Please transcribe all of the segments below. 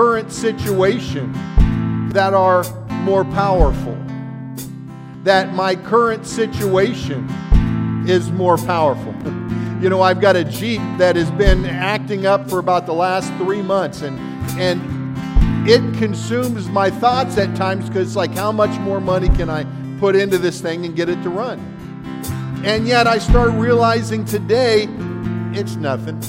current situation that are more powerful. That my current situation is more powerful. You know, I've got a Jeep that has been acting up for about the last three months, and and it consumes my thoughts at times because it's like, how much more money can I put into this thing and get it to run? And yet I start realizing today it's nothing.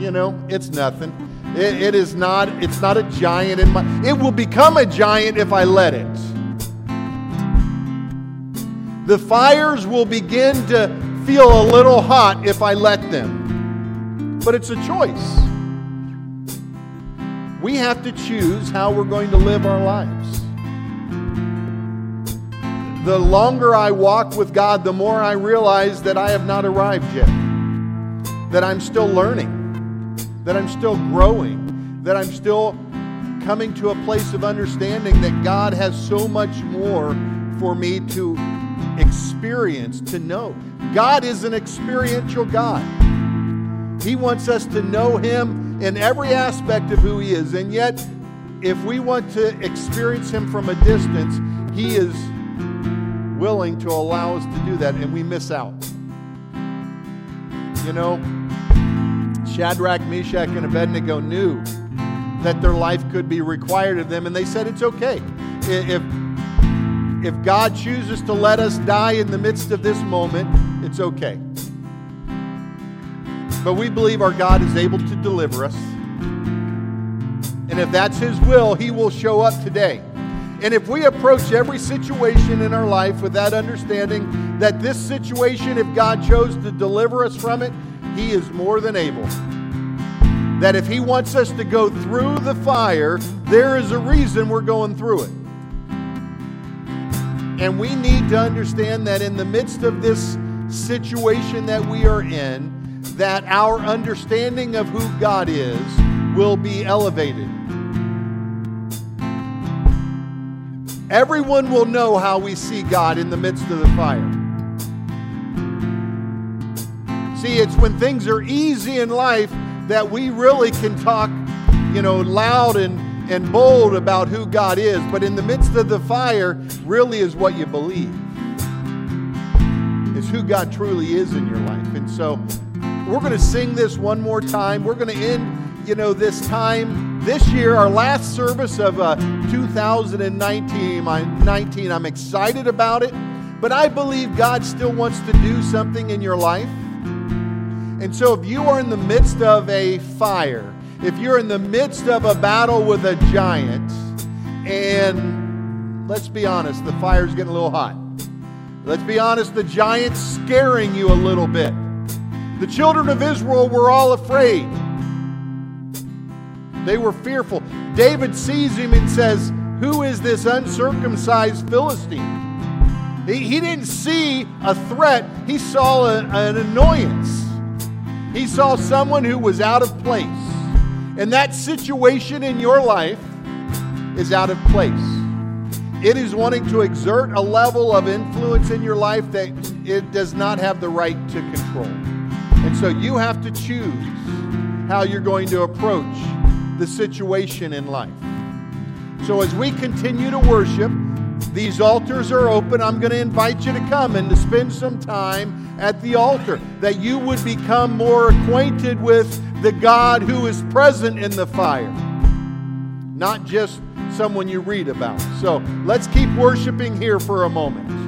You know, it's nothing. It, it is not, it's not a giant in my it will become a giant if I let it. The fires will begin to feel a little hot if I let them. But it's a choice. We have to choose how we're going to live our lives. The longer I walk with God, the more I realize that I have not arrived yet, that I'm still learning, that I'm still growing, that I'm still coming to a place of understanding that God has so much more for me to experience, to know. God is an experiential God. He wants us to know Him in every aspect of who He is. And yet, if we want to experience Him from a distance, He is willing to allow us to do that, and we miss out. You know, Shadrach, Meshach, and Abednego knew that their life could be required of them, and they said it's okay. If, if God chooses to let us die in the midst of this moment, it's okay. But we believe our God is able to deliver us. And if that's His will, He will show up today. And if we approach every situation in our life with that understanding that this situation, if God chose to deliver us from it, He is more than able. That if He wants us to go through the fire, there is a reason we're going through it. And we need to understand that in the midst of this situation that we are in, that our understanding of who God is will be elevated. Everyone will know how we see God in the midst of the fire. See, it's when things are easy in life that we really can talk, you know, loud and, and bold about who God is. But in the midst of the fire, really is what you believe, is who God truly is in your life. And so we're going to sing this one more time. We're going to end, you know, this time this year, our last service of uh, 2019. 19. I'm excited about it, but I believe God still wants to do something in your life. And so, if you are in the midst of a fire, if you're in the midst of a battle with a giant, and let's be honest, the fire's getting a little hot. Let's be honest, the giant's scaring you a little bit. The children of Israel were all afraid. They were fearful. David sees him and says, Who is this uncircumcised Philistine? He, he didn't see a threat, he saw a, an annoyance. He saw someone who was out of place. And that situation in your life is out of place. It is wanting to exert a level of influence in your life that it does not have the right to control. And so you have to choose how you're going to approach the situation in life. So as we continue to worship, these altars are open. I'm going to invite you to come and to spend some time at the altar, that you would become more acquainted with the God who is present in the fire, not just someone you read about. So let's keep worshiping here for a moment.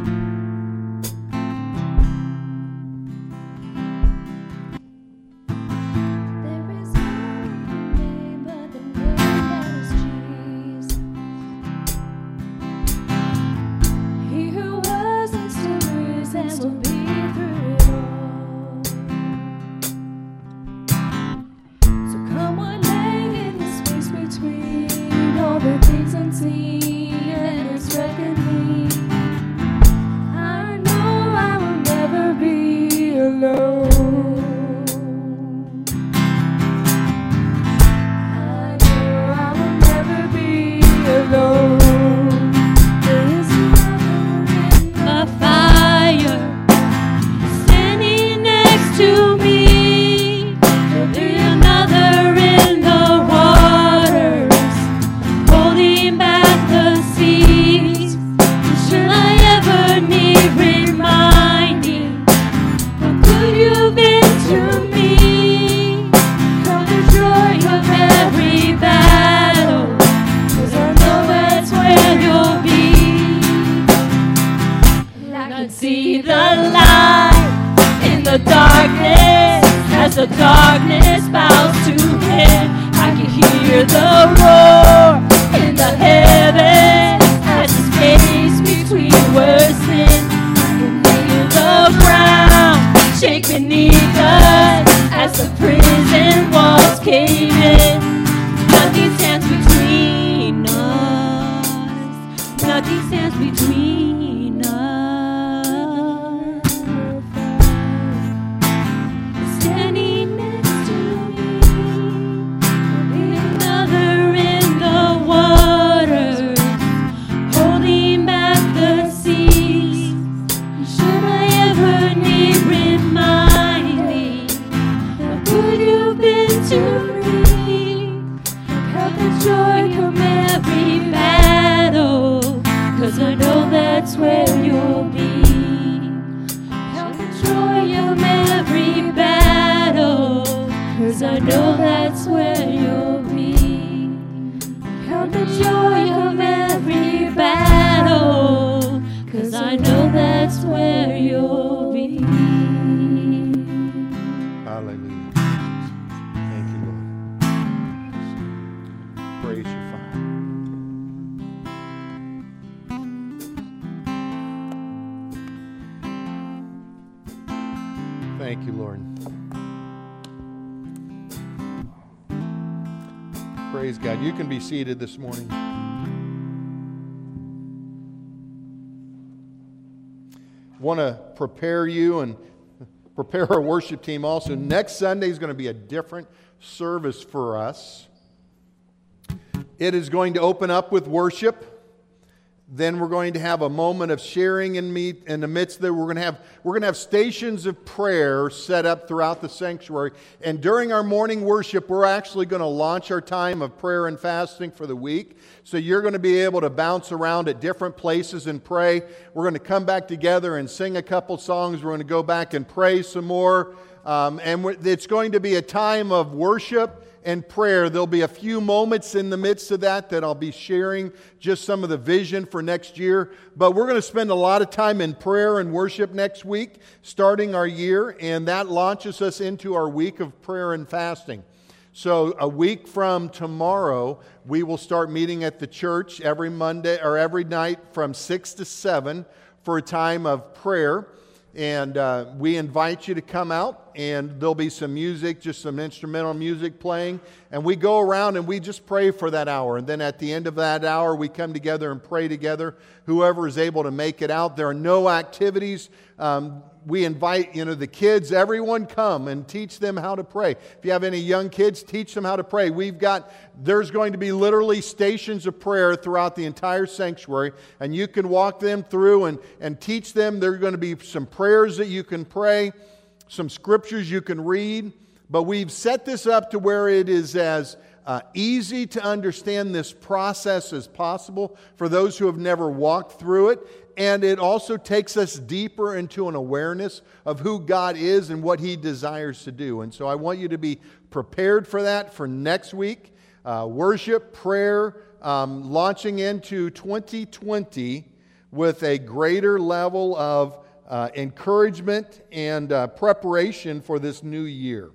Seated this morning. Want to prepare you and prepare our worship team also. Next Sunday is going to be a different service for us. It is going to open up with worship. Then we're going to have a moment of sharing in meet in the midst there. We're going to have we're going to have stations of prayer set up throughout the sanctuary. And during our morning worship, we're actually going to launch our time of prayer and fasting for the week. So you're going to be able to bounce around at different places and pray. We're going to come back together and sing a couple songs. We're going to go back and pray some more. Um, and it's going to be a time of worship and prayer. There'll be a few moments in the midst of that that I'll be sharing just some of the vision for next year. But we're going to spend a lot of time in prayer and worship next week, starting our year, and that launches us into our week of prayer and fasting. So, a week from tomorrow, we will start meeting at the church every Monday or every night from 6 to 7 for a time of prayer. And uh, we invite you to come out, and there'll be some music, just some instrumental music playing. And we go around and we just pray for that hour. And then at the end of that hour, we come together and pray together. Whoever is able to make it out. There are no activities. Um, we invite you know the kids everyone come and teach them how to pray if you have any young kids teach them how to pray we've got there's going to be literally stations of prayer throughout the entire sanctuary and you can walk them through and, and teach them there are going to be some prayers that you can pray some scriptures you can read but we've set this up to where it is as uh, easy to understand this process as possible for those who have never walked through it and it also takes us deeper into an awareness of who God is and what He desires to do. And so I want you to be prepared for that for next week. Uh, worship, prayer, um, launching into 2020 with a greater level of uh, encouragement and uh, preparation for this new year.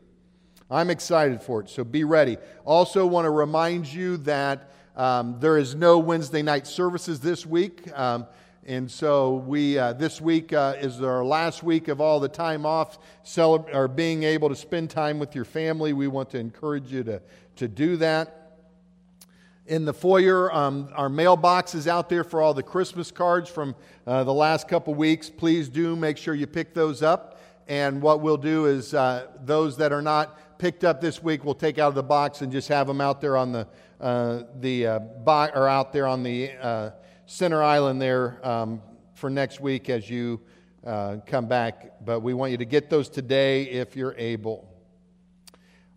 I'm excited for it, so be ready. Also, want to remind you that um, there is no Wednesday night services this week. Um, and so we uh, this week uh, is our last week of all the time off, celeb- or being able to spend time with your family. We want to encourage you to, to do that. In the foyer, um, our mailbox is out there for all the Christmas cards from uh, the last couple weeks. Please do make sure you pick those up. And what we'll do is uh, those that are not picked up this week, we'll take out of the box and just have them out there on the uh, the uh, bo- or out there on the uh, center island there um, for next week as you uh, come back. But we want you to get those today if you're able.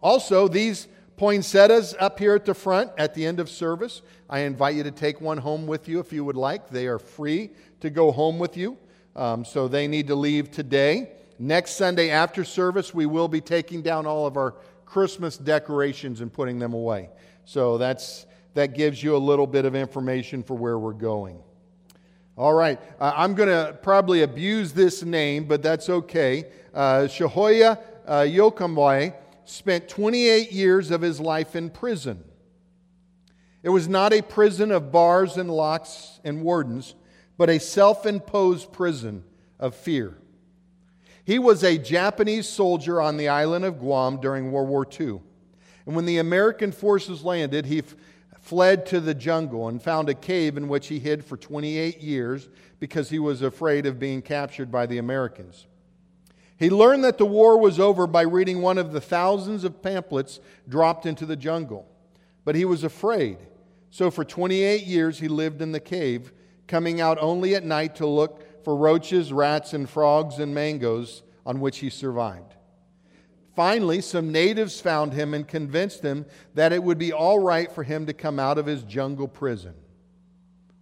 Also, these poinsettias up here at the front at the end of service, I invite you to take one home with you if you would like. They are free to go home with you, um, so they need to leave today. Next Sunday after service, we will be taking down all of our Christmas decorations and putting them away. So that's, that gives you a little bit of information for where we're going. All right, uh, I'm going to probably abuse this name, but that's okay. Uh, Shahoya uh, spent 28 years of his life in prison. It was not a prison of bars and locks and wardens, but a self imposed prison of fear. He was a Japanese soldier on the island of Guam during World War II. And when the American forces landed, he f- fled to the jungle and found a cave in which he hid for 28 years because he was afraid of being captured by the Americans. He learned that the war was over by reading one of the thousands of pamphlets dropped into the jungle. But he was afraid. So for 28 years, he lived in the cave, coming out only at night to look for roaches, rats, and frogs and mangoes on which he survived. Finally, some natives found him and convinced him that it would be all right for him to come out of his jungle prison.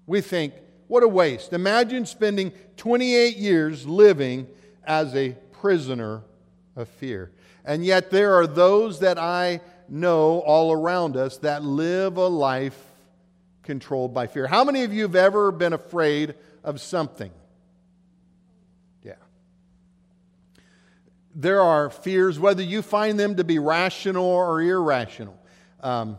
We think, what a waste. Imagine spending 28 years living as a prisoner of fear. And yet, there are those that I know all around us that live a life controlled by fear. How many of you have ever been afraid of something? Yeah. There are fears, whether you find them to be rational or irrational. Um,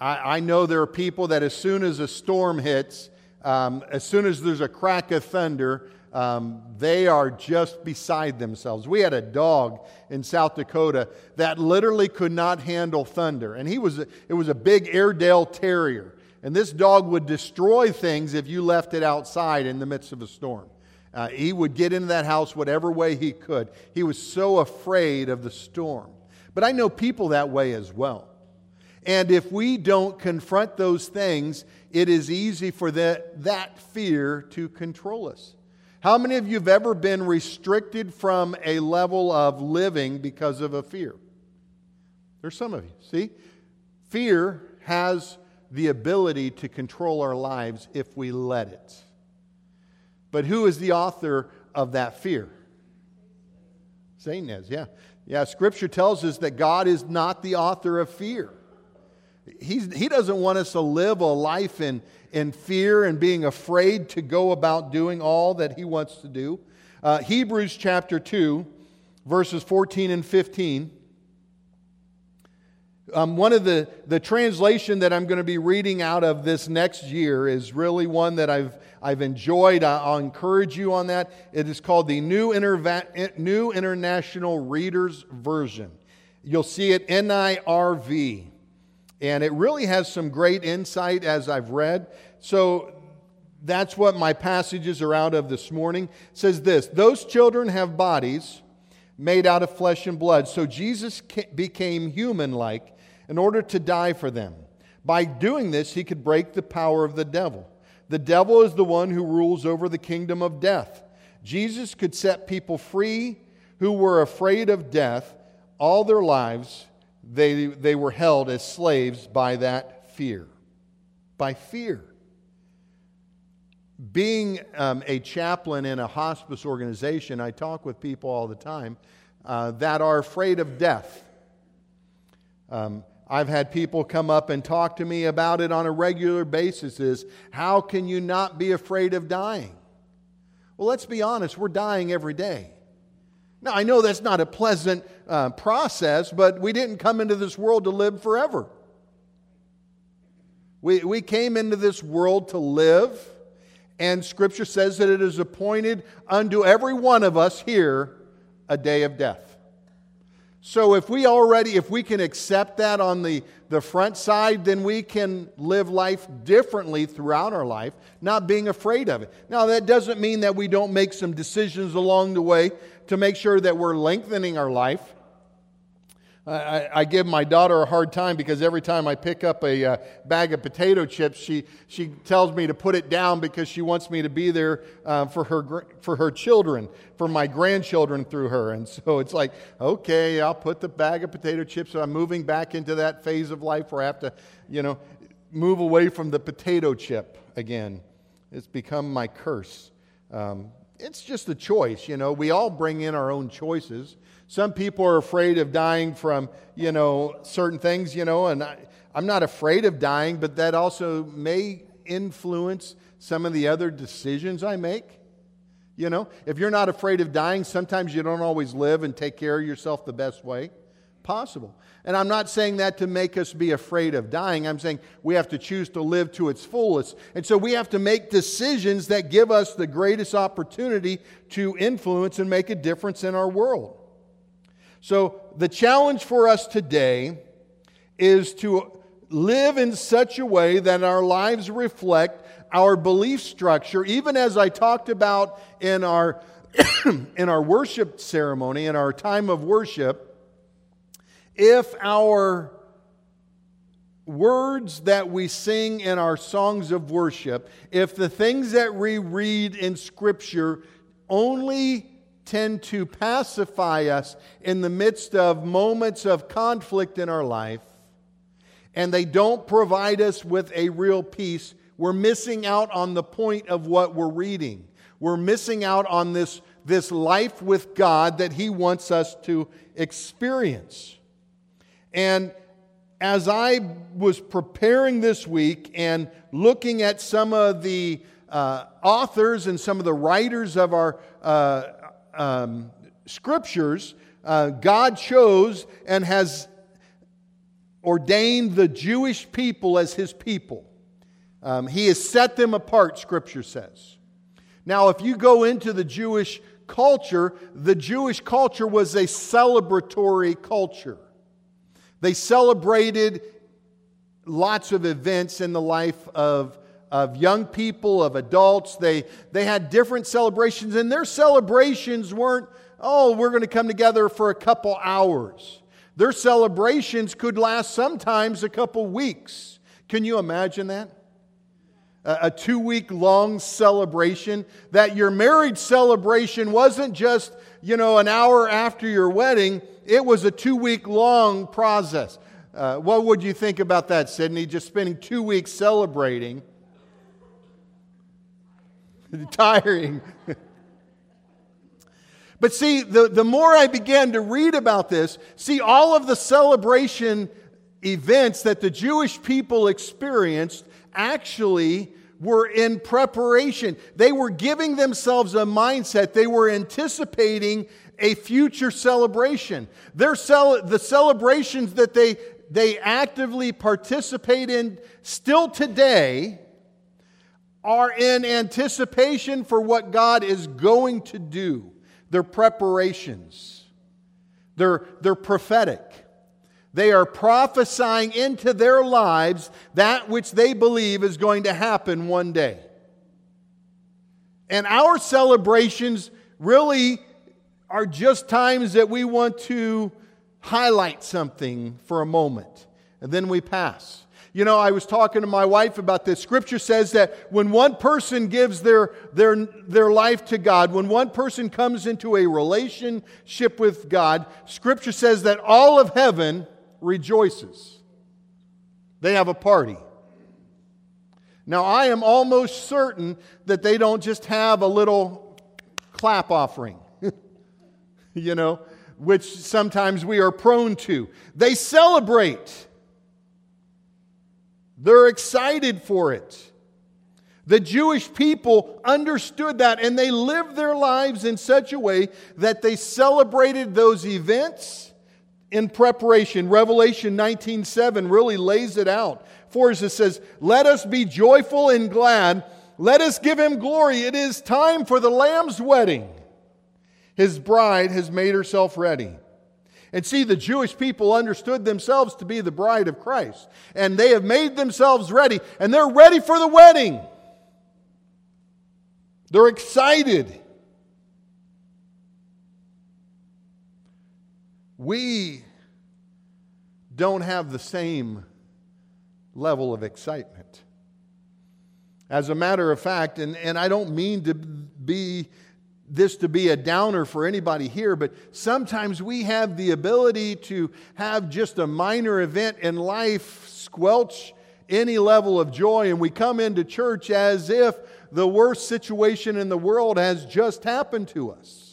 I, I, know there are people that as soon as a storm hits, um, as soon as there's a crack of thunder, um, they are just beside themselves. We had a dog in South Dakota that literally could not handle thunder, and he was it was a big Airedale Terrier, and this dog would destroy things if you left it outside in the midst of a storm. Uh, he would get into that house whatever way he could. He was so afraid of the storm. But I know people that way as well. And if we don't confront those things, it is easy for that, that fear to control us. How many of you have ever been restricted from a level of living because of a fear? There's some of you. See? Fear has the ability to control our lives if we let it. But who is the author of that fear? Satan is, yeah. Yeah, scripture tells us that God is not the author of fear. He's, he doesn't want us to live a life in, in fear and being afraid to go about doing all that He wants to do. Uh, Hebrews chapter 2, verses 14 and 15. Um, one of the, the translation that I'm going to be reading out of this next year is really one that I've, I've enjoyed. I'll encourage you on that. It is called the New, Interva- New International Reader's Version. You'll see it NIRV. And it really has some great insight as I've read. So that's what my passages are out of this morning. It says this Those children have bodies made out of flesh and blood. So Jesus became human like in order to die for them. By doing this, he could break the power of the devil. The devil is the one who rules over the kingdom of death. Jesus could set people free who were afraid of death all their lives they, they were held as slaves by that fear. By fear. Being um, a chaplain in a hospice organization, I talk with people all the time uh, that are afraid of death. Um, I've had people come up and talk to me about it on a regular basis is how can you not be afraid of dying? Well, let's be honest, we're dying every day. Now, I know that's not a pleasant uh, process, but we didn't come into this world to live forever. We, we came into this world to live, and Scripture says that it is appointed unto every one of us here a day of death. So if we already, if we can accept that on the, the front side, then we can live life differently throughout our life, not being afraid of it. Now, that doesn't mean that we don't make some decisions along the way to make sure that we're lengthening our life. I, I, give my daughter a hard time because every time I pick up a uh, bag of potato chips, she, she tells me to put it down because she wants me to be there uh, for, her, for her children, for my grandchildren through her. And so it's like, okay, I'll put the bag of potato chips. So I'm moving back into that phase of life where I have to, you know, move away from the potato chip again. It's become my curse. Um, it's just a choice, you know. We all bring in our own choices. Some people are afraid of dying from, you know, certain things, you know, and I, I'm not afraid of dying, but that also may influence some of the other decisions I make. You know, if you're not afraid of dying, sometimes you don't always live and take care of yourself the best way possible. And I'm not saying that to make us be afraid of dying. I'm saying we have to choose to live to its fullest. And so we have to make decisions that give us the greatest opportunity to influence and make a difference in our world. So the challenge for us today is to live in such a way that our lives reflect our belief structure, even as I talked about in our, in our worship ceremony, in our time of worship, if our words that we sing in our songs of worship, if the things that we read in Scripture only tend to pacify us in the midst of moments of conflict in our life, and they don't provide us with a real peace, we're missing out on the point of what we're reading. We're missing out on this, this life with God that He wants us to experience. And as I was preparing this week and looking at some of the uh, authors and some of the writers of our uh, um, scriptures, uh, God chose and has ordained the Jewish people as his people. Um, he has set them apart, Scripture says. Now, if you go into the Jewish culture, the Jewish culture was a celebratory culture. They celebrated lots of events in the life of, of young people, of adults. They, they had different celebrations, and their celebrations weren't, oh, we're going to come together for a couple hours. Their celebrations could last sometimes a couple weeks. Can you imagine that? a two week long celebration, that your marriage celebration wasn't just, you know, an hour after your wedding, it was a two week long process. Uh, what would you think about that, Sydney? Just spending two weeks celebrating. Tiring. but see, the, the more I began to read about this, see, all of the celebration events that the Jewish people experienced actually were in preparation. They were giving themselves a mindset. They were anticipating a future celebration. Their cel- the celebrations that they, they actively participate in still today are in anticipation for what God is going to do. Their preparations. They're, they're prophetic. They are prophesying into their lives that which they believe is going to happen one day. And our celebrations really are just times that we want to highlight something for a moment, and then we pass. You know, I was talking to my wife about this. Scripture says that when one person gives their, their, their life to God, when one person comes into a relationship with God, Scripture says that all of heaven rejoices. They have a party. Now, I am almost certain that they don't just have a little clap offering, you know, which sometimes we are prone to. They celebrate, they're excited for it. The Jewish people understood that and they lived their lives in such a way that they celebrated those events in preparation. Revelation 19:7 really lays it out for us. It says, "Let us be joyful and glad. Let us give him glory. It is time for the Lamb's wedding. His bride has made herself ready." And see, the Jewish people understood themselves to be the bride of Christ. And they have made themselves ready, and they're ready for the wedding. They're excited. We don't have the same level of excitement. As a matter of fact, and, and I don't mean to be this to be a downer for anybody here, but sometimes we have the ability to have just a minor event in life squelch any level of joy, and we come into church as if the worst situation in the world has just happened to us.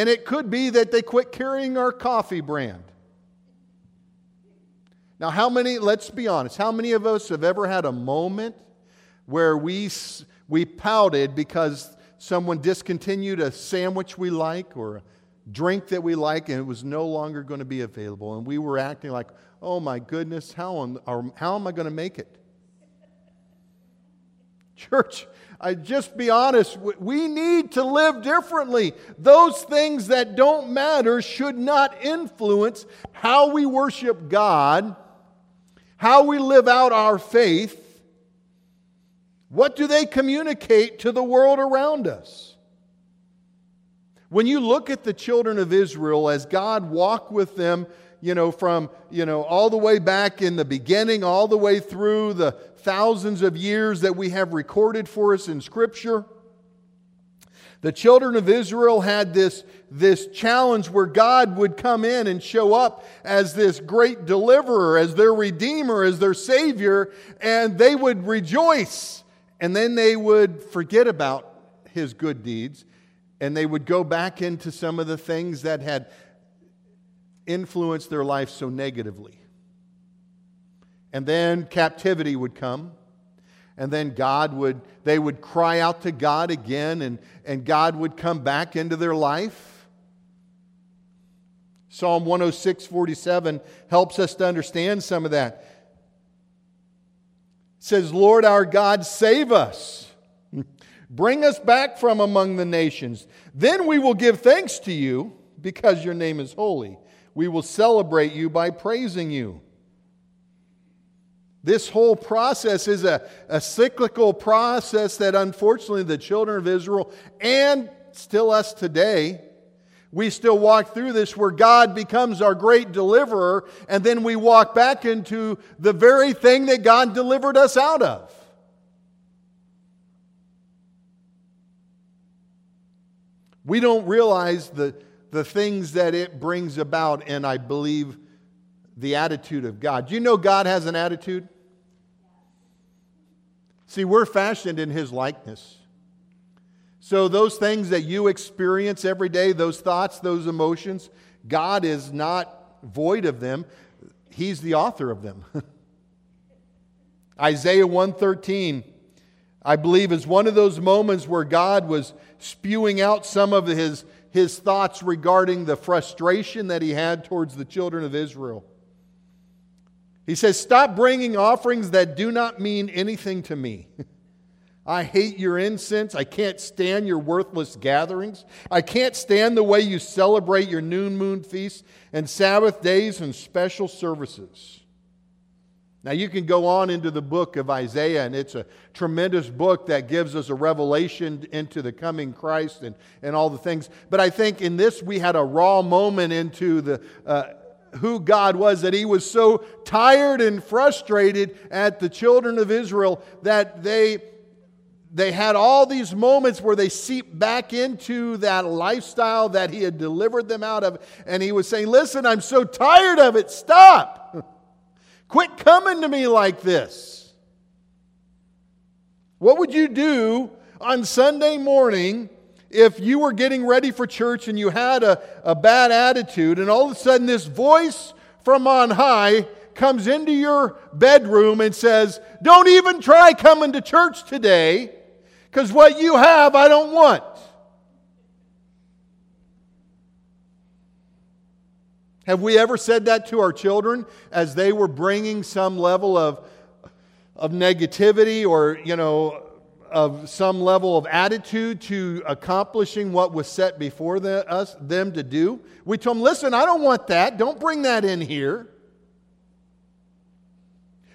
And it could be that they quit carrying our coffee brand. Now, how many, let's be honest, how many of us have ever had a moment where we, we pouted because someone discontinued a sandwich we like or a drink that we like and it was no longer going to be available. And we were acting like, oh my goodness, how am, how am I going to make it? Church, I just be honest, we need to live differently. Those things that don't matter should not influence how we worship God, how we live out our faith. What do they communicate to the world around us? When you look at the children of Israel as God walked with them you know, from, you know, all the way back in the beginning, all the way through the thousands of years that we have recorded for us in Scripture. The children of Israel had this, this challenge where God would come in and show up as this great deliverer, as their redeemer, as their savior, and they would rejoice. And then they would forget about his good deeds, and they would go back into some of the things that had influenced their life so negatively. And then captivity would come. And then God would, they would cry out to God again, and, and God would come back into their life. Psalm 106, 47 helps us to understand some of that. It says, Lord our God, save us. Bring us back from among the nations. Then we will give thanks to you because your name is holy. We will celebrate you by praising you. This whole process is a, a cyclical process that unfortunately the children of Israel and still us today, we still walk through this where God becomes our great deliverer, and then we walk back into the very thing that God delivered us out of. We don't realize the, the things that it brings about, and I believe the attitude of God. Do you know God has an attitude? See, we're fashioned in His likeness. So, those things that you experience every day, those thoughts, those emotions, God is not void of them. He's the author of them. Isaiah 113, I believe, is one of those moments where God was spewing out some of his his thoughts regarding the frustration that he had towards the children of Israel. He says, Stop bringing offerings that do not mean anything to me. I hate your incense. I can't stand your worthless gatherings. I can't stand the way you celebrate your noon moon feasts and Sabbath days and special services. Now, you can go on into the book of Isaiah, and it's a tremendous book that gives us a revelation into the coming Christ and, and all the things. But I think in this, we had a raw moment into the, uh, who God was, that He was so tired and frustrated at the children of Israel that they, they had all these moments where they seep back into that lifestyle that He had delivered them out of. And He was saying, Listen, I'm so tired of it, stop. Quit coming to me like this. What would you do on Sunday morning if you were getting ready for church and you had a, a bad attitude, and all of a sudden this voice from on high comes into your bedroom and says, Don't even try coming to church today, because what you have I don't want. Have we ever said that to our children as they were bringing some level of, of negativity or, you know, of some level of attitude to accomplishing what was set before the, us, them to do? We told them, listen, I don't want that. Don't bring that in here.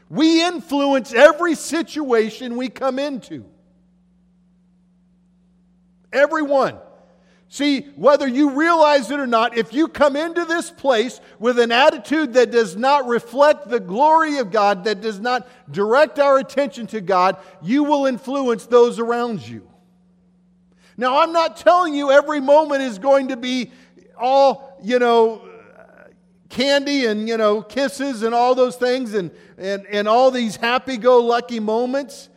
We influence every situation we come into. Everyone. See, whether you realize it or not, if you come into this place with an attitude that does not reflect the glory of God, that does not direct our attention to God, you will influence those around you. Now, I'm not telling you every moment is going to be all, you know, candy and, you know, kisses and all those things and, and, and all these happy go lucky moments.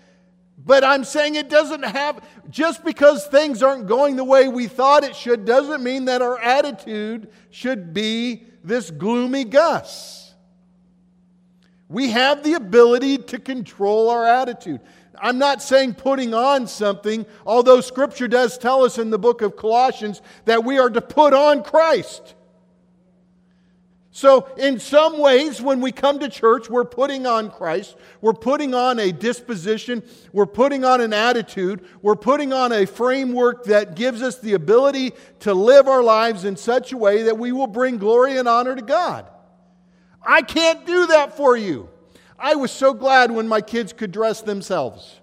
But I'm saying it doesn't have, just because things aren't going the way we thought it should, doesn't mean that our attitude should be this gloomy Gus. We have the ability to control our attitude. I'm not saying putting on something, although Scripture does tell us in the book of Colossians that we are to put on Christ. So, in some ways, when we come to church, we're putting on Christ. We're putting on a disposition. We're putting on an attitude. We're putting on a framework that gives us the ability to live our lives in such a way that we will bring glory and honor to God. I can't do that for you. I was so glad when my kids could dress themselves.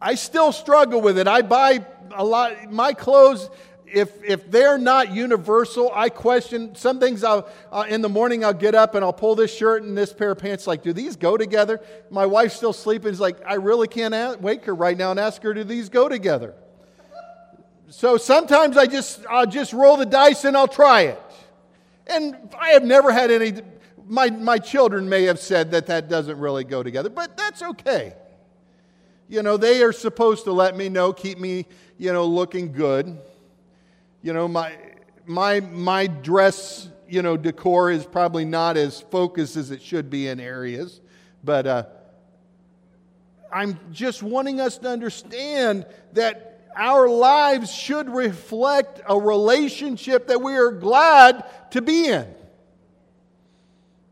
I still struggle with it. I buy a lot, my clothes if, if they're not universal, I question some things. I'll, uh, in the morning, I'll get up and I'll pull this shirt and this pair of pants. Like, do these go together? My wife's still sleeping. It's like, I really can't ask, wake her right now and ask her, do these go together? So sometimes I just, I'll just roll the dice and I'll try it. And I have never had any, my, my children may have said that that doesn't really go together, but that's okay. You know, they are supposed to let me know, keep me, you know, looking good you know, my, my, my dress, you know, decor is probably not as focused as it should be in areas, but uh, I'm just wanting us to understand that our lives should reflect a relationship that we are glad to be in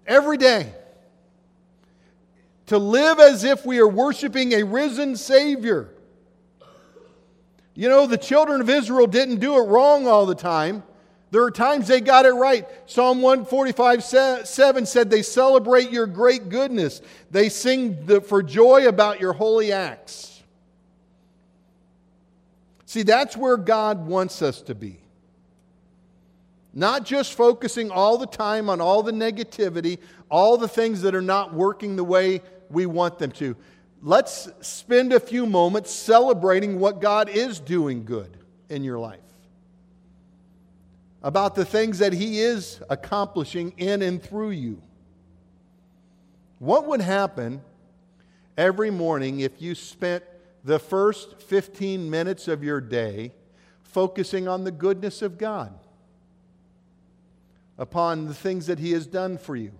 every day. To live as if we are worshiping a risen Savior you know, the children of Israel didn't do it wrong all the time. There are times they got it right. Psalm 145 7 said, They celebrate your great goodness. They sing the, for joy about your holy acts. See, that's where God wants us to be. Not just focusing all the time on all the negativity, all the things that are not working the way we want them to let's spend a few moments celebrating what God is doing good in your life. About the things that He is accomplishing in and through you. What would happen every morning if you spent the first 15 minutes of your day focusing on the goodness of God, upon the things that He has done for you?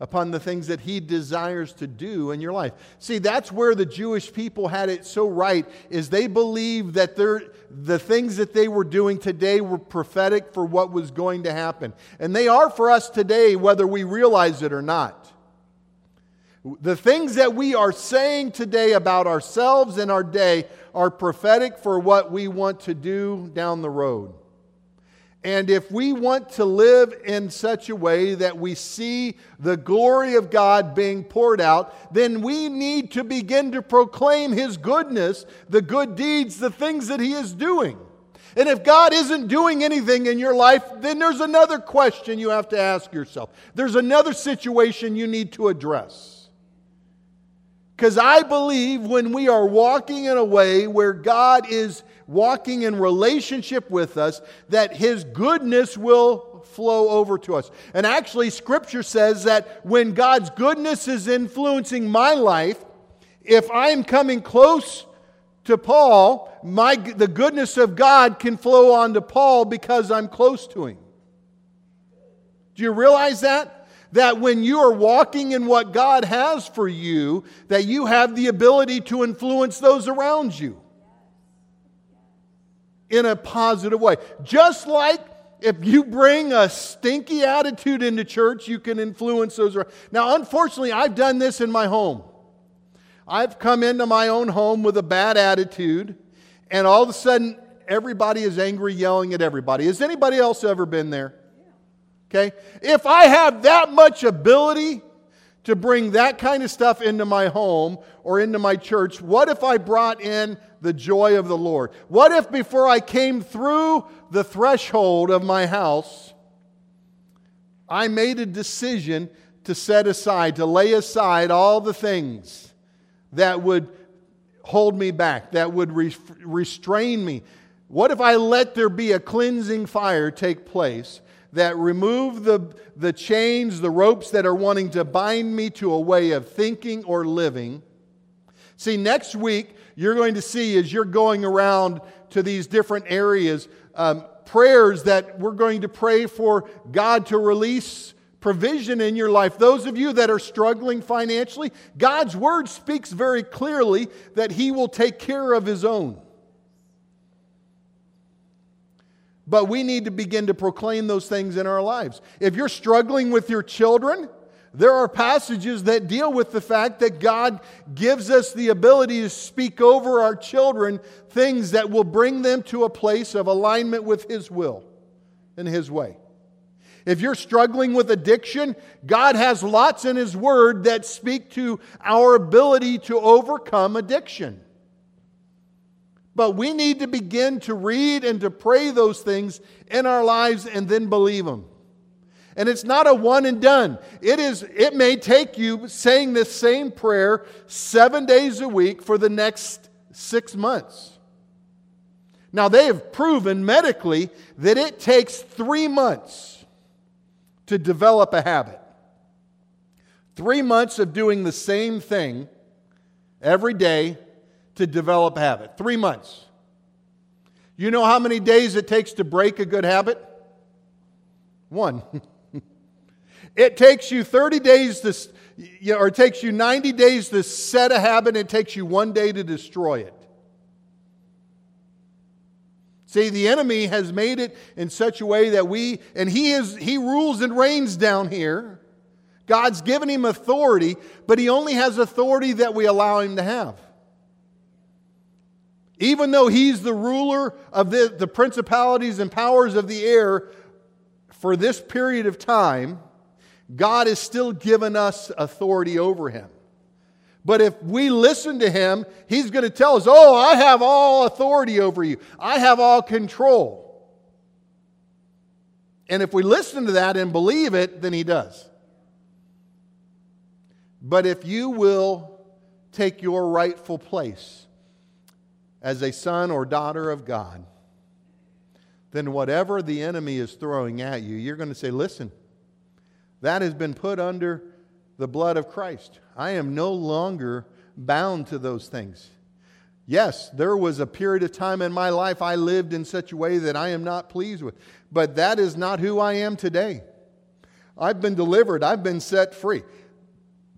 Upon the things that he desires to do in your life. See, that's where the Jewish people had it so right is they believed that the things that they were doing today were prophetic for what was going to happen. And they are for us today whether we realize it or not. The things that we are saying today about ourselves and our day are prophetic for what we want to do down the road. And if we want to live in such a way that we see the glory of God being poured out, then we need to begin to proclaim His goodness, the good deeds, the things that He is doing. And if God isn't doing anything in your life, then there's another question you have to ask yourself. There's another situation you need to address. Because I believe when we are walking in a way where God is walking in relationship with us, that His goodness will flow over to us. And actually, Scripture says that when God's goodness is influencing my life, if I'm coming close to Paul, my, the goodness of God can flow on to Paul because I'm close to him. Do you realize that? That when you are walking in what God has for you, that you have the ability to influence those around you in a positive way. Just like if you bring a stinky attitude into church, you can influence those around. Now, unfortunately, I've done this in my home. I've come into my own home with a bad attitude, and all of a sudden, everybody is angry, yelling at everybody. Has anybody else ever been there? Okay? If I have that much ability to bring that kind of stuff into my home or into my church, what if I brought in the joy of the Lord? What if before I came through the threshold of my house, I made a decision to set aside, to lay aside all the things that would hold me back, that would re- restrain me? What if I let there be a cleansing fire take place that remove the, the chains, the ropes that are wanting to bind me to a way of thinking or living. See, next week, you're going to see as you're going around to these different areas, um, prayers that we're going to pray for God to release provision in your life. Those of you that are struggling financially, God's word speaks very clearly that He will take care of His own. But we need to begin to proclaim those things in our lives. If you're struggling with your children, there are passages that deal with the fact that God gives us the ability to speak over our children things that will bring them to a place of alignment with His will and His way. If you're struggling with addiction, God has lots in His Word that speak to our ability to overcome addiction. But we need to begin to read and to pray those things in our lives and then believe them. And it's not a one and done. It is it may take you saying this same prayer 7 days a week for the next 6 months. Now they have proven medically that it takes 3 months to develop a habit. 3 months of doing the same thing every day to develop habit. Three months. You know how many days it takes to break a good habit? One. it takes you 30 days to, or it takes you 90 days to set a habit, it takes you one day to destroy it. See, the enemy has made it in such a way that we, and he is, he rules and reigns down here. God's given him authority, but he only has authority that we allow him to have. Even though he's the ruler of the, the principalities and powers of the air for this period of time, God has still given us authority over him. But if we listen to him, he's going to tell us, Oh, I have all authority over you, I have all control. And if we listen to that and believe it, then he does. But if you will take your rightful place, as a son or daughter of God, then whatever the enemy is throwing at you, you're going to say, listen, that has been put under the blood of Christ. I am no longer bound to those things. Yes, there was a period of time in my life I lived in such a way that I am not pleased with, but that is not who I am today. I've been delivered, I've been set free.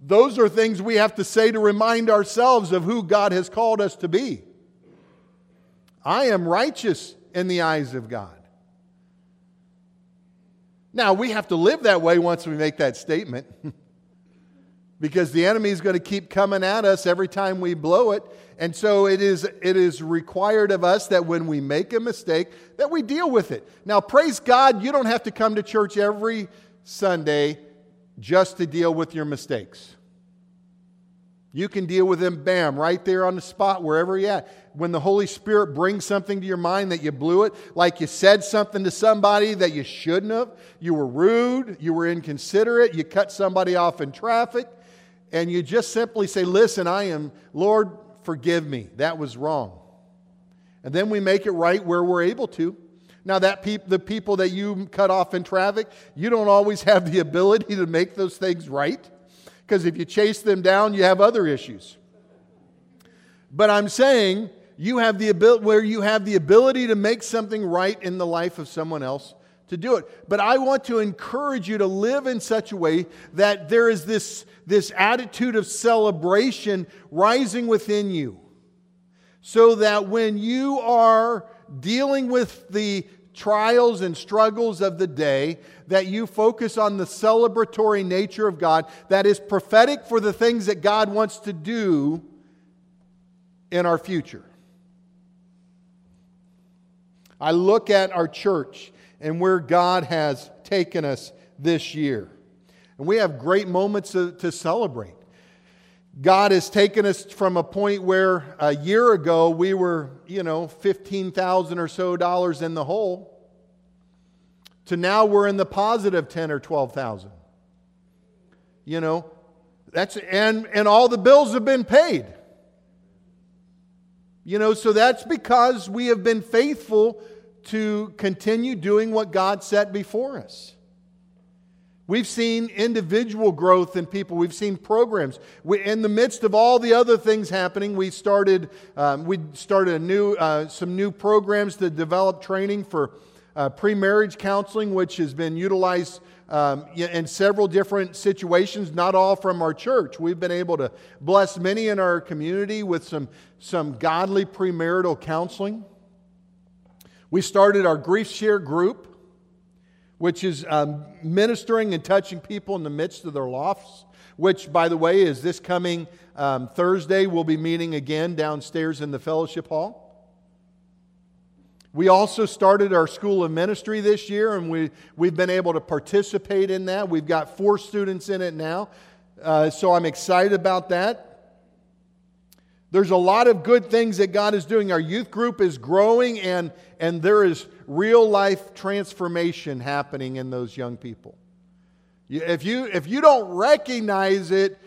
Those are things we have to say to remind ourselves of who God has called us to be. I am righteous in the eyes of God. Now, we have to live that way once we make that statement. because the enemy is going to keep coming at us every time we blow it. And so it is, it is required of us that when we make a mistake, that we deal with it. Now, praise God, you don't have to come to church every Sunday just to deal with your mistakes. You can deal with them, bam, right there on the spot, wherever you're at. When the Holy Spirit brings something to your mind that you blew it, like you said something to somebody that you shouldn't have, you were rude, you were inconsiderate, you cut somebody off in traffic, and you just simply say, Listen, I am, Lord, forgive me. That was wrong. And then we make it right where we're able to. Now, that the people that you cut off in traffic, you don't always have the ability to make those things right because if you chase them down, you have other issues. But I'm saying you have the ability where you have the ability to make something right in the life of someone else to do it. But I want to encourage you to live in such a way that there is this, this attitude of celebration rising within you. So that when you are dealing with the trials and struggles of the day, that you focus on the celebratory nature of God that is prophetic for the things that God wants to do in our future. I look at our church and where God has taken us this year. And we have great moments to, to celebrate. God has taken us from a point where a year ago we were, you know, 15,000 or so dollars in the hole to now we're in the positive 10 or 12,000. You know, that's and and all the bills have been paid. You know, so that's because we have been faithful to continue doing what God set before us. We've seen individual growth in people. We've seen programs. We, in the midst of all the other things happening, we started um, we started a new uh, some new programs to develop training for uh, pre marriage counseling, which has been utilized um, in several different situations, not all from our church. We've been able to bless many in our community with some, some godly premarital counseling. We started our Grief Share group, which is um, ministering and touching people in the midst of their losses, which, by the way, is this coming um, Thursday. We'll be meeting again downstairs in the fellowship hall. We also started our School of Ministry this year, and we, we've been able to participate in that. We've got four students in it now, uh, so I'm excited about that. There's a lot of good things that God is doing. Our youth group is growing, and, and there is real life transformation happening in those young people. If you, if you don't recognize it,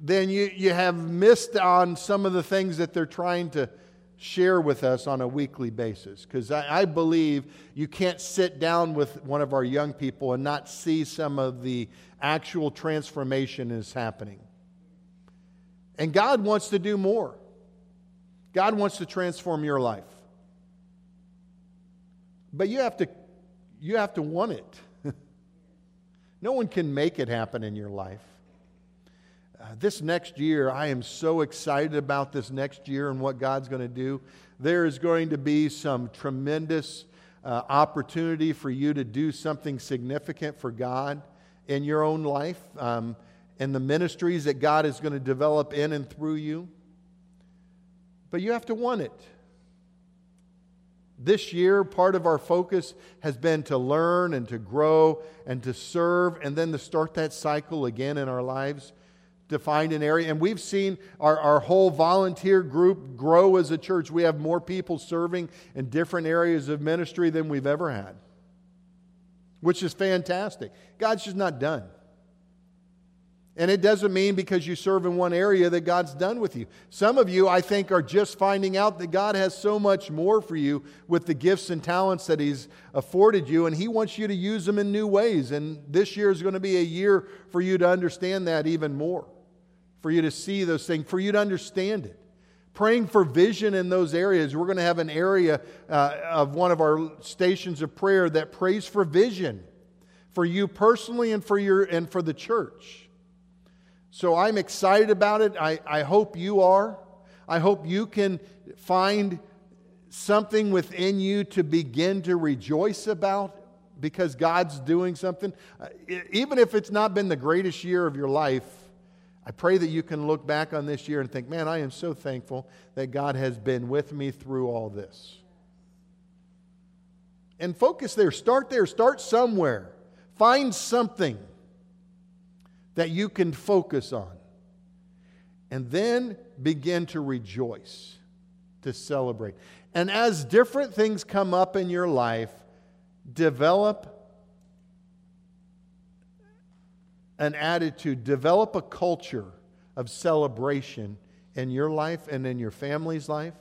then you, you have missed on some of the things that they're trying to share with us on a weekly basis because I, I, believe you can't sit down with one of our young people and not see some of the actual transformation is happening. And God wants to do more. God wants to transform your life. But you have to you have to want it. no one can make it happen in your life. Uh, this next year, I am so excited about this next year and what God's going to do. There is going to be some tremendous uh, opportunity for you to do something significant for God in your own life um, and the ministries that God is going to develop in and through you. But you have to want it. This year, part of our focus has been to learn and to grow and to serve and then to start that cycle again in our lives to find an area. And we've seen our, our whole volunteer group grow as a church. We have more people serving in different areas of ministry than we've ever had, which is fantastic. God's just not done. And it doesn't mean because you serve in one area that God's done with you. Some of you, I think, are just finding out that God has so much more for you with the gifts and talents that He's afforded you, and He wants you to use them in new ways. And this year is going to be a year for you to understand that even more for you to see those things, for you to understand it. Praying for vision in those areas. We're going to have an area uh, of one of our stations of prayer that prays for vision for you personally and for, your, and for the church. So I'm excited about it. I, I hope you are. I hope you can find something within you to begin to rejoice about because God's doing something. Uh, even if it's not been the greatest year of your life, I pray that you can look back on this year and think, man, I am so thankful that God has been with me through all this. And focus there. Start there. Start somewhere. Find something that you can focus on. And then begin to rejoice, to celebrate. And as different things come up in your life, develop an attitude, develop a culture of celebration in your life and in your family's life.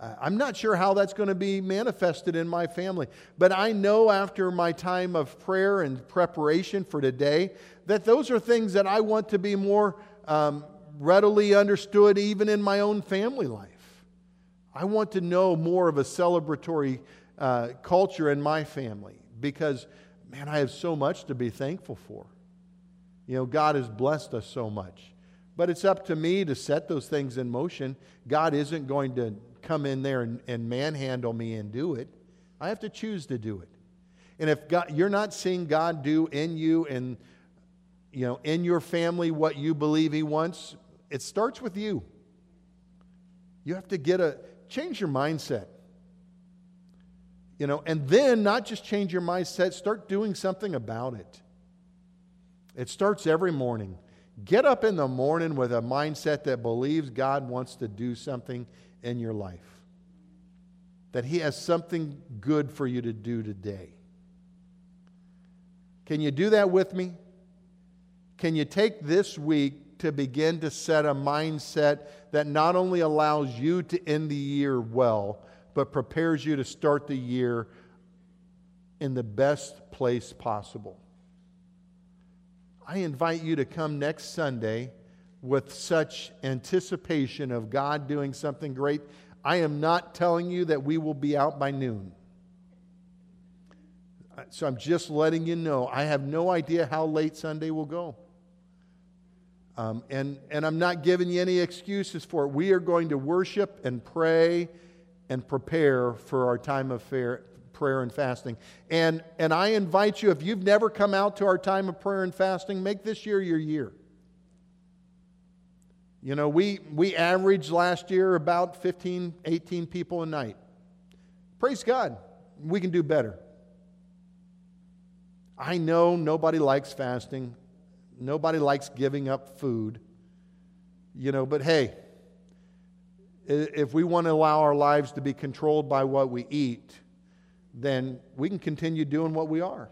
Uh, I'm not sure how that's going to be manifested in my family, but I know after my time of prayer and preparation for today that those are things that I want to be more um, readily understood even in my own family life. I want to know more of a celebratory uh, culture in my family because, man, I have so much to be thankful for. You know, God has blessed us so much. But it's up to me to set those things in motion. God isn't going to come in there and, and manhandle me and do it. I have to choose to do it. And if God, you're not seeing God do in you and you know in your family what you believe He wants, it starts with you. You have to get a change your mindset. You know, and then not just change your mindset, start doing something about it. It starts every morning. Get up in the morning with a mindset that believes God wants to do something in your life, that He has something good for you to do today. Can you do that with me? Can you take this week to begin to set a mindset that not only allows you to end the year well, but prepares you to start the year in the best place possible? I invite you to come next Sunday with such anticipation of God doing something great. I am not telling you that we will be out by noon. So I'm just letting you know. I have no idea how late Sunday will go. Um, and, and I'm not giving you any excuses for it. We are going to worship and pray and prepare for our time of fair, prayer and fasting. And, and I invite you, if you've never come out to our time of prayer and fasting, make this year your year. You know, we, we averaged last year about 15, 18 people a night. Praise God. We can do better. I know nobody likes fasting. Nobody likes giving up food. You know, but hey, if we want to allow our lives to be controlled by what we eat, then we can continue doing what we are.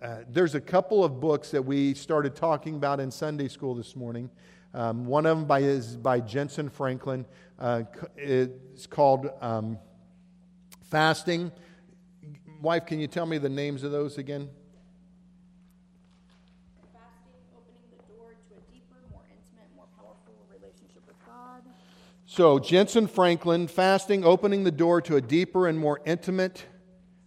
Uh, there's a couple of books that we started talking about in Sunday school this morning. Um, one of them by, is by Jentezen Franklin. Uh, it's called um, Fasting. Wife, can you tell me the names of those again? So, Jentezen Franklin, fasting, opening the door to a deeper and more intimate,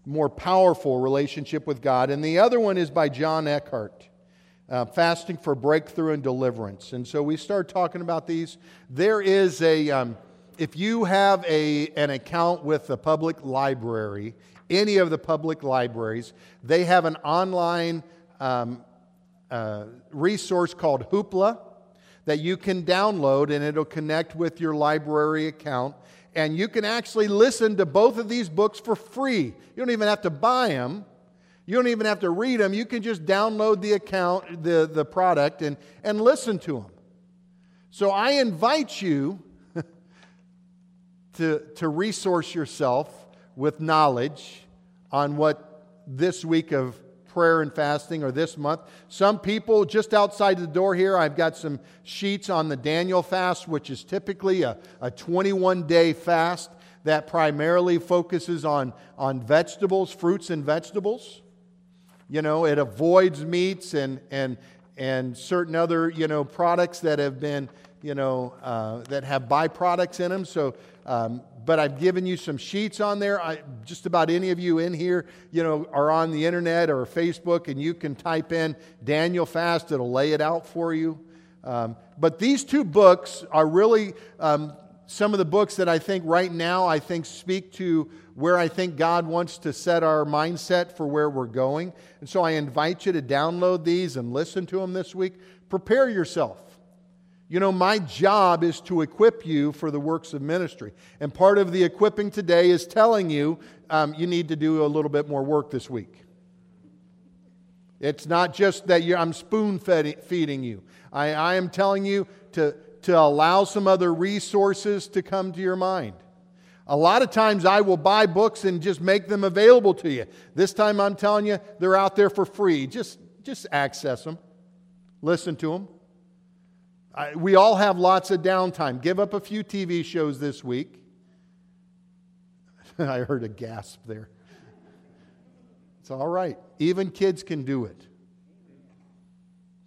more powerful relationship with God. And the other one is by John Eckhardt, uh, fasting for breakthrough and deliverance. And so we start talking about these. There is a, um, if you have a, an account with the public library, any of the public libraries, they have an online um, uh, resource called Hoopla that you can download and it'll connect with your library account. And you can actually listen to both of these books for free. You don't even have to buy them. You don't even have to read them. You can just download the account, the, the product, and, and listen to them. So I invite you to, to resource yourself with knowledge on what this week of prayer and fasting or this month. Some people, just outside the door here, I've got some sheets on the Daniel fast, which is typically a, a 21 day fast that primarily focuses on, on vegetables, fruits and vegetables. You know, it avoids meats and, and, and certain other, you know, products that have been, you know, uh, that have byproducts in them. So um, but I've given you some sheets on there. I, just about any of you in here, you know, are on the internet or Facebook, and you can type in Daniel Fast. It'll lay it out for you. Um, but these two books are really um, some of the books that I think right now I think speak to where I think God wants to set our mindset for where we're going. And so I invite you to download these and listen to them this week. Prepare yourself. You know, my job is to equip you for the works of ministry. And part of the equipping today is telling you um, you need to do a little bit more work this week. It's not just that I'm spoon feeding you, I, I am telling you to, to allow some other resources to come to your mind. A lot of times I will buy books and just make them available to you. This time I'm telling you they're out there for free. Just, just access them, listen to them. I, we all have lots of downtime. Give up a few TV shows this week. I heard a gasp there. It's all right. Even kids can do it.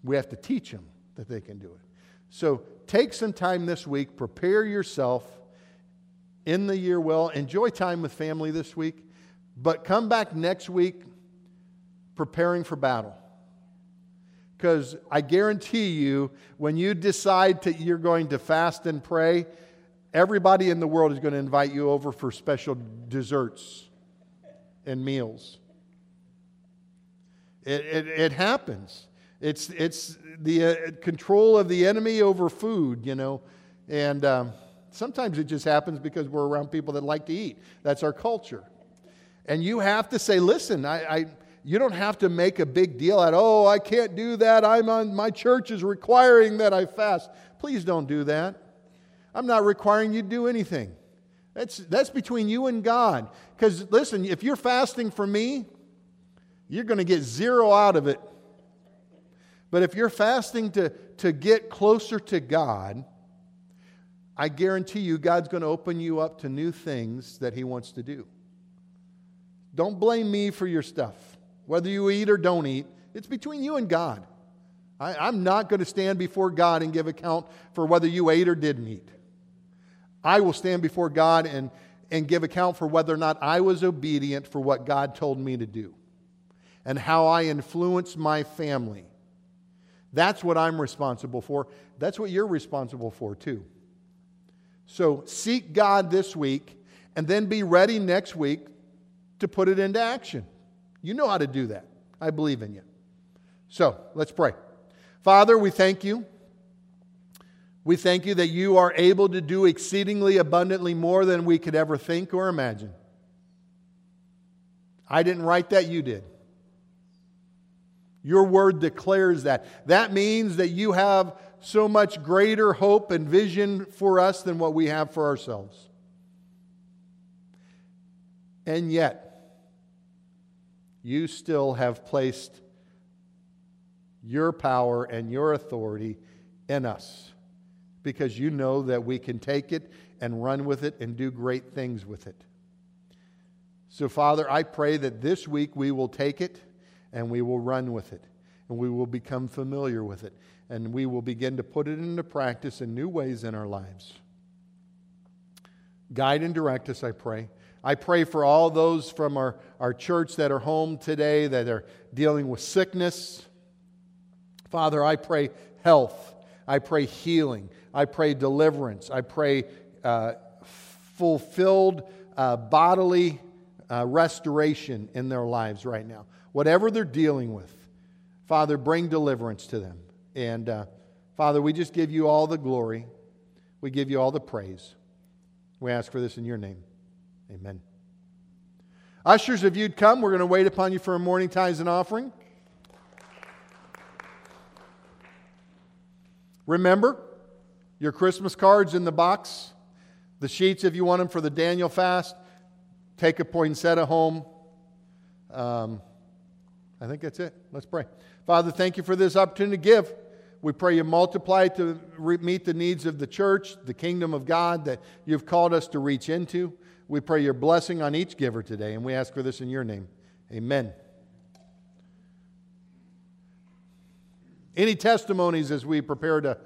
We have to teach them that they can do it. So take some time this week, prepare yourself in the year well, enjoy time with family this week, but come back next week preparing for battle. Because I guarantee you, when you decide that you're going to fast and pray, everybody in the world is going to invite you over for special desserts and meals. It, it, it happens. It's, it's the uh, control of the enemy over food, you know. And um, sometimes it just happens because we're around people that like to eat. That's our culture. And you have to say, listen, I, I you don't have to make a big deal out, oh, I can't do that. I'm on, my church is requiring that I fast. Please don't do that. I'm not requiring you to do anything. That's, that's between you and God. Because listen, if you're fasting for me, you're going to get zero out of it. But if you're fasting to, to get closer to God, I guarantee you God's going to open you up to new things that He wants to do. Don't blame me for your stuff. Whether you eat or don't eat, it's between you and God. I, am not going to stand before God and give account for whether you ate or didn't eat. I will stand before God and, and give account for whether or not I was obedient for what God told me to do and how I influenced my family. That's what I'm responsible for. That's what you're responsible for, too. So seek God this week and then be ready next week to put it into action. You know how to do that. I believe in you. So let's pray. Father, we thank you. We thank you that you are able to do exceedingly abundantly more than we could ever think or imagine. I didn't write that, you did. Your word declares that. That means that you have so much greater hope and vision for us than what we have for ourselves. And yet, you still have placed your power and your authority in us because you know that we can take it and run with it and do great things with it. So, Father, I pray that this week we will take it and we will run with it and we will become familiar with it and we will begin to put it into practice in new ways in our lives. Guide and direct us, I pray. I pray for all those from our, our church that are home today that are dealing with sickness. Father, I pray health. I pray healing. I pray deliverance. I pray uh, fulfilled uh, bodily uh, restoration in their lives right now. Whatever they're dealing with, Father, bring deliverance to them. And uh, Father, we just give you all the glory. We give you all the praise. We ask for this in your name. Amen. Ushers, if you'd come, we're going to wait upon you for a morning tithes and offering. Remember, your Christmas cards in the box, the sheets if you want them for the Daniel fast. Take a poinsettia home. Um, I think that's it. Let's pray. Father, thank you for this opportunity to give. We pray you multiply to re- meet the needs of the church, the kingdom of God that you've called us to reach into. We pray your blessing on each giver today, and we ask for this in your name. Amen. Any testimonies as we prepare to